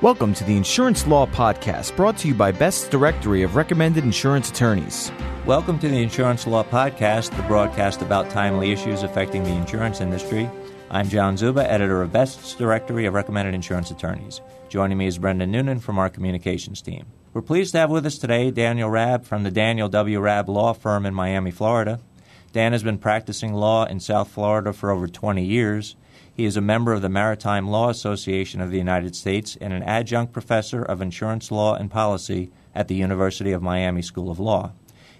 Welcome to the Insurance Law Podcast, brought to you by Best's Directory of Recommended Insurance Attorneys. Welcome to the Insurance Law Podcast, the broadcast about timely issues affecting the insurance industry. I'm John Zuba, editor of Best's Directory of Recommended Insurance Attorneys. Joining me is Brendan Noonan from our communications team. We're pleased to have with us today Daniel Rabb from the Daniel W. Rabb Law Firm in Miami, Florida. Dan has been practicing law in South Florida for over 20 years. He is a member of the Maritime Law Association of the United States and an adjunct professor of insurance law and policy at the University of Miami School of Law.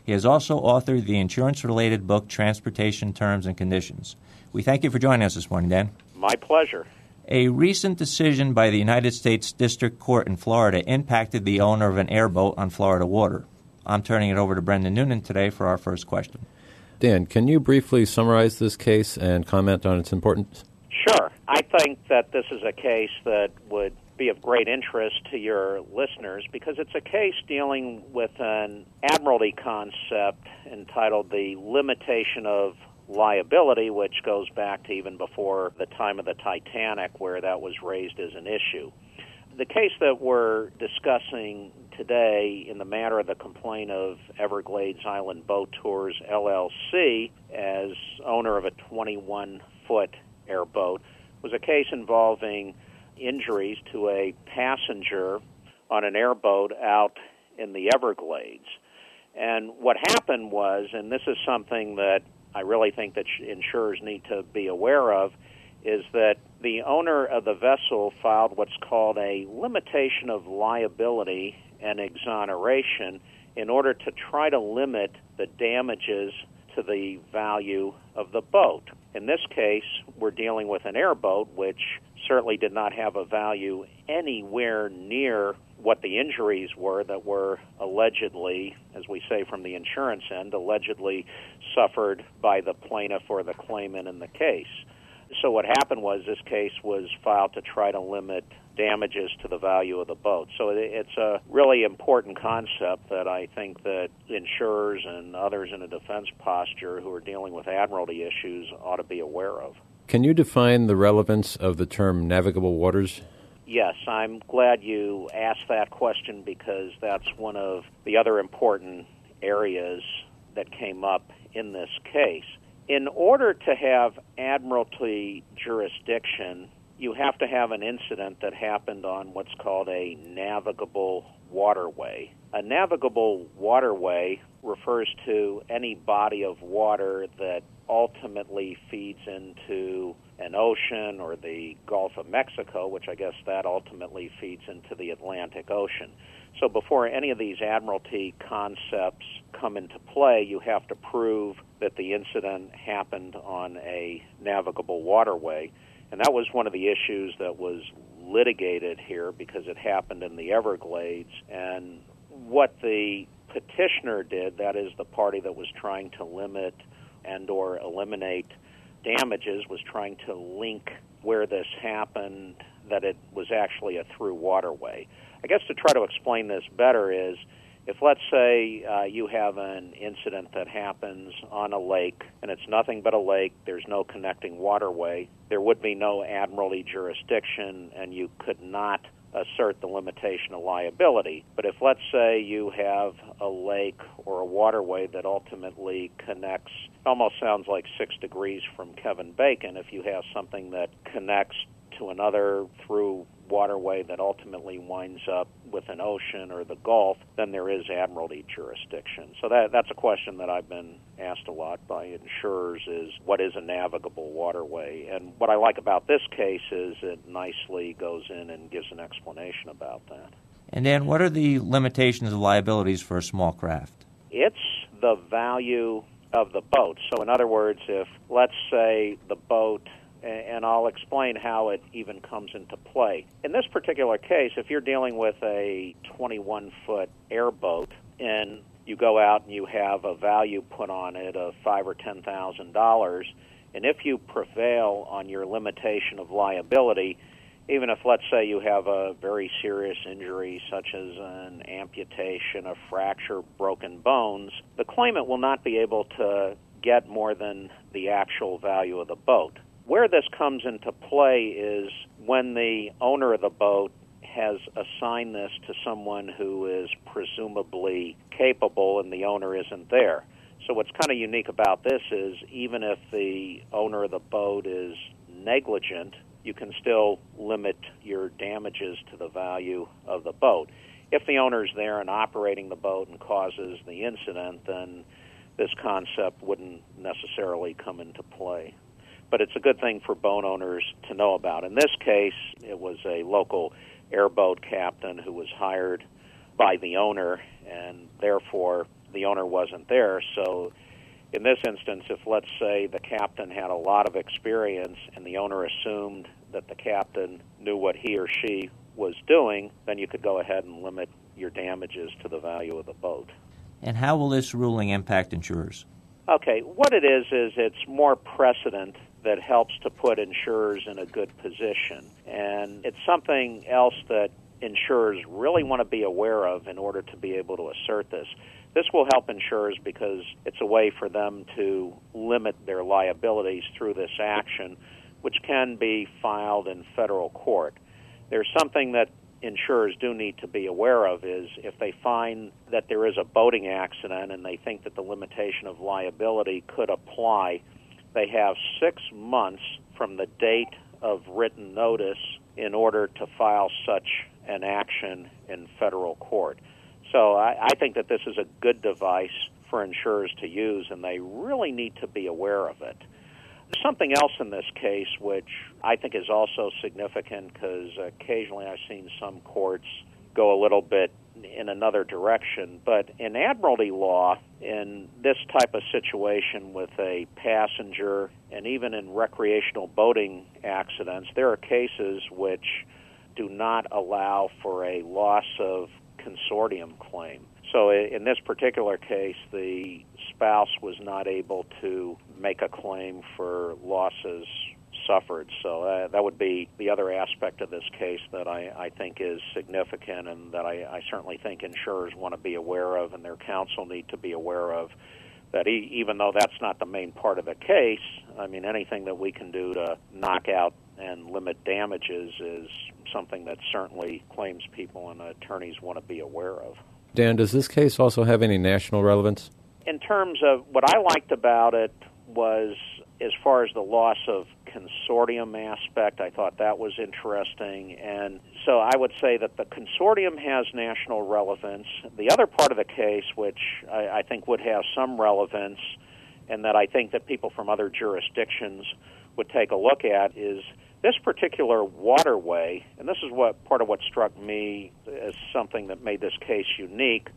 He has also authored the insurance related book Transportation Terms and Conditions. We thank you for joining us this morning, Dan. My pleasure. A recent decision by the United States District Court in Florida impacted the owner of an airboat on Florida water. I'm turning it over to Brendan Noonan today for our first question. Dan, can you briefly summarize this case and comment on its importance? Sure. I think that this is a case that would be of great interest to your listeners because it's a case dealing with an admiralty concept entitled the limitation of liability, which goes back to even before the time of the Titanic, where that was raised as an issue. The case that we're discussing today in the matter of the complaint of Everglades Island Boat Tours LLC as owner of a 21 foot airboat was a case involving injuries to a passenger on an airboat out in the Everglades. And what happened was, and this is something that I really think that insurers need to be aware of, is that the owner of the vessel filed what's called a limitation of liability and exoneration in order to try to limit the damages to the value of the boat. In this case, we're dealing with an airboat, which certainly did not have a value anywhere near what the injuries were that were allegedly, as we say from the insurance end, allegedly suffered by the plaintiff or the claimant in the case. So what happened was this case was filed to try to limit damages to the value of the boat. So it's a really important concept that I think that insurers and others in a defense posture who are dealing with admiralty issues ought to be aware of. Can you define the relevance of the term navigable waters? Yes, I'm glad you asked that question because that's one of the other important areas that came up in this case. In order to have admiralty jurisdiction, you have to have an incident that happened on what's called a navigable waterway. A navigable waterway refers to any body of water that ultimately feeds into an ocean or the Gulf of Mexico, which I guess that ultimately feeds into the Atlantic Ocean. So before any of these admiralty concepts come into play, you have to prove that the incident happened on a navigable waterway. And that was one of the issues that was litigated here because it happened in the Everglades. And what the petitioner did, that is the party that was trying to limit and or eliminate damages, was trying to link where this happened that it was actually a through waterway. I guess to try to explain this better is if let's say uh, you have an incident that happens on a lake and it's nothing but a lake, there's no connecting waterway, there would be no admiralty jurisdiction and you could not assert the limitation of liability. But if let's say you have a lake or a waterway that ultimately connects, almost sounds like six degrees from Kevin Bacon, if you have something that connects to another through waterway that ultimately winds up with an ocean or the Gulf, then there is admiralty jurisdiction. So that that's a question that I've been asked a lot by insurers is what is a navigable waterway? And what I like about this case is it nicely goes in and gives an explanation about that. And then what are the limitations of liabilities for a small craft? It's the value of the boat. So in other words, if let's say the boat and I'll explain how it even comes into play. In this particular case, if you're dealing with a 21 foot airboat and you go out and you have a value put on it of five or ten thousand dollars, and if you prevail on your limitation of liability, even if let's say you have a very serious injury such as an amputation, a fracture, broken bones, the claimant will not be able to get more than the actual value of the boat. Where this comes into play is when the owner of the boat has assigned this to someone who is presumably capable and the owner isn't there. So, what's kind of unique about this is even if the owner of the boat is negligent, you can still limit your damages to the value of the boat. If the owner's there and operating the boat and causes the incident, then this concept wouldn't necessarily come into play. But it's a good thing for boat owners to know about. In this case, it was a local airboat captain who was hired by the owner, and therefore the owner wasn't there. So, in this instance, if let's say the captain had a lot of experience and the owner assumed that the captain knew what he or she was doing, then you could go ahead and limit your damages to the value of the boat. And how will this ruling impact insurers? Okay, what it is is it's more precedent that helps to put insurers in a good position. And it's something else that insurers really want to be aware of in order to be able to assert this. This will help insurers because it's a way for them to limit their liabilities through this action, which can be filed in federal court. There's something that insurers do need to be aware of is if they find that there is a boating accident and they think that the limitation of liability could apply, they have six months from the date of written notice in order to file such an action in federal court. So I, I think that this is a good device for insurers to use, and they really need to be aware of it. Something else in this case which I think is also significant because occasionally I've seen some courts go a little bit in another direction. But in admiralty law, in this type of situation with a passenger and even in recreational boating accidents, there are cases which do not allow for a loss of consortium claim. So in this particular case, the spouse was not able to make a claim for losses suffered. So uh, that would be the other aspect of this case that I, I think is significant and that I, I certainly think insurers want to be aware of and their counsel need to be aware of. That he, even though that's not the main part of the case, I mean, anything that we can do to knock out and limit damages is something that certainly claims people and attorneys want to be aware of. Dan, does this case also have any national relevance? In terms of what I liked about it was as far as the loss of consortium aspect, I thought that was interesting. And so I would say that the consortium has national relevance. The other part of the case, which I, I think would have some relevance, and that I think that people from other jurisdictions would take a look at, is this particular waterway, and this is what part of what struck me as something that made this case unique,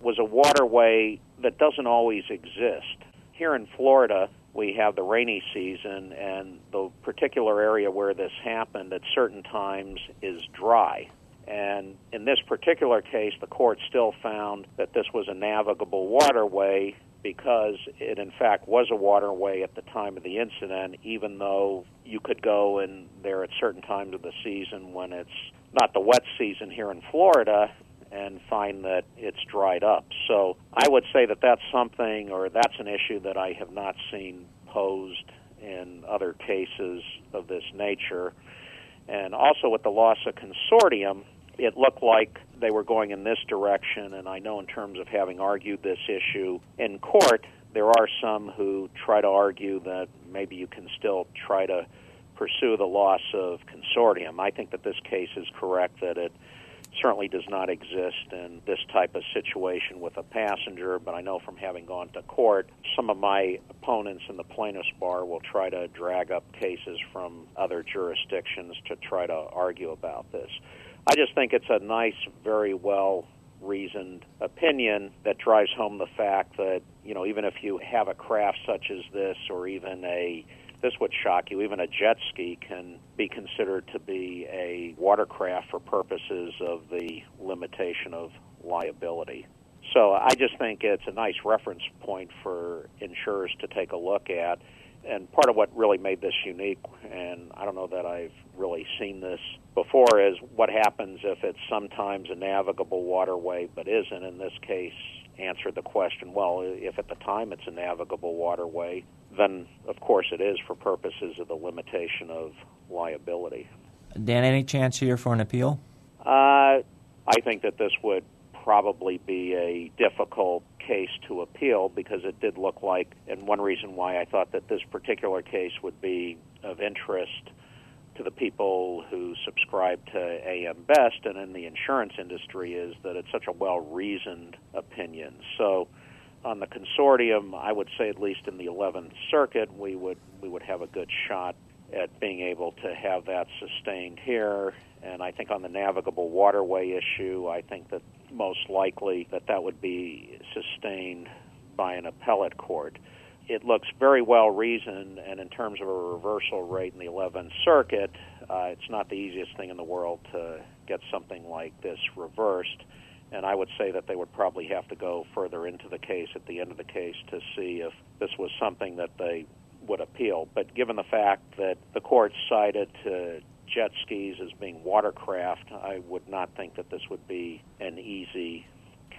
was a waterway that doesn't always exist. Here in Florida, we have the rainy season, and the particular area where this happened at certain times is dry. And in this particular case, the court still found that this was a navigable waterway because it in fact was a waterway at the time of the incident, even though you could go in there at certain times of the season when it's not the wet season here in Florida and find that it's dried up. So I would say that that's something or that's an issue that I have not seen posed in other cases of this nature. And also with the loss of consortium, it looked like they were going in this direction, and I know in terms of having argued this issue in court, there are some who try to argue that maybe you can still try to pursue the loss of consortium. I think that this case is correct that it certainly does not exist in this type of situation with a passenger, but I know from having gone to court, some of my opponents in the plaintiff's bar will try to drag up cases from other jurisdictions to try to argue about this. I just think it's a nice, very well reasoned opinion that drives home the fact that, you know, even if you have a craft such as this or even a this would shock you. Even a jet ski can be considered to be a watercraft for purposes of the limitation of liability. So I just think it's a nice reference point for insurers to take a look at and part of what really made this unique, and I don't know that I've really seen this before, is what happens if it's sometimes a navigable waterway but isn't. In this case, answered the question well, if at the time it's a navigable waterway, then of course it is for purposes of the limitation of liability. Dan, any chance here for an appeal? Uh, I think that this would probably be a difficult case to appeal because it did look like, and one reason why I thought that this particular case would be of interest to the people who subscribe to AM Best and in the insurance industry is that it's such a well reasoned opinion. So, on the consortium, I would say at least in the 11th Circuit, we would we would have a good shot at being able to have that sustained here. And I think on the navigable waterway issue, I think that most likely that that would be sustained by an appellate court. It looks very well reasoned, and in terms of a reversal rate in the 11th Circuit, uh, it's not the easiest thing in the world to get something like this reversed. And I would say that they would probably have to go further into the case at the end of the case to see if this was something that they would appeal. But given the fact that the court cited to jet skis as being watercraft, I would not think that this would be an easy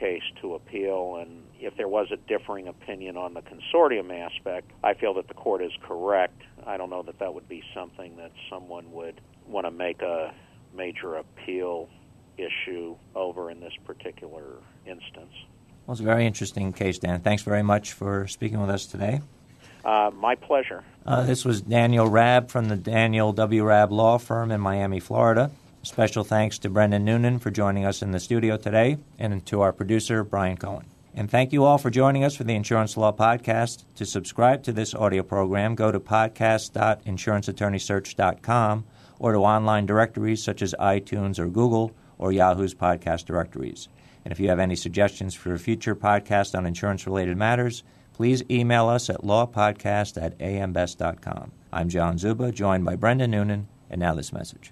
case to appeal. And if there was a differing opinion on the consortium aspect, I feel that the court is correct. I don't know that that would be something that someone would want to make a major appeal issue over in this particular instance. Well, it's a very interesting case, Dan. Thanks very much for speaking with us today. Uh, my pleasure. Uh, this was Daniel Rabb from the Daniel W. Rabb Law Firm in Miami, Florida. Special thanks to Brendan Noonan for joining us in the studio today, and to our producer, Brian Cohen. And thank you all for joining us for the Insurance Law Podcast. To subscribe to this audio program, go to podcast.insuranceattorneysearch.com or to online directories such as iTunes or Google or Yahoo's podcast directories. And if you have any suggestions for a future podcast on insurance related matters, please email us at lawpodcast at ambest.com. I'm John Zuba, joined by Brendan Noonan, and now this message.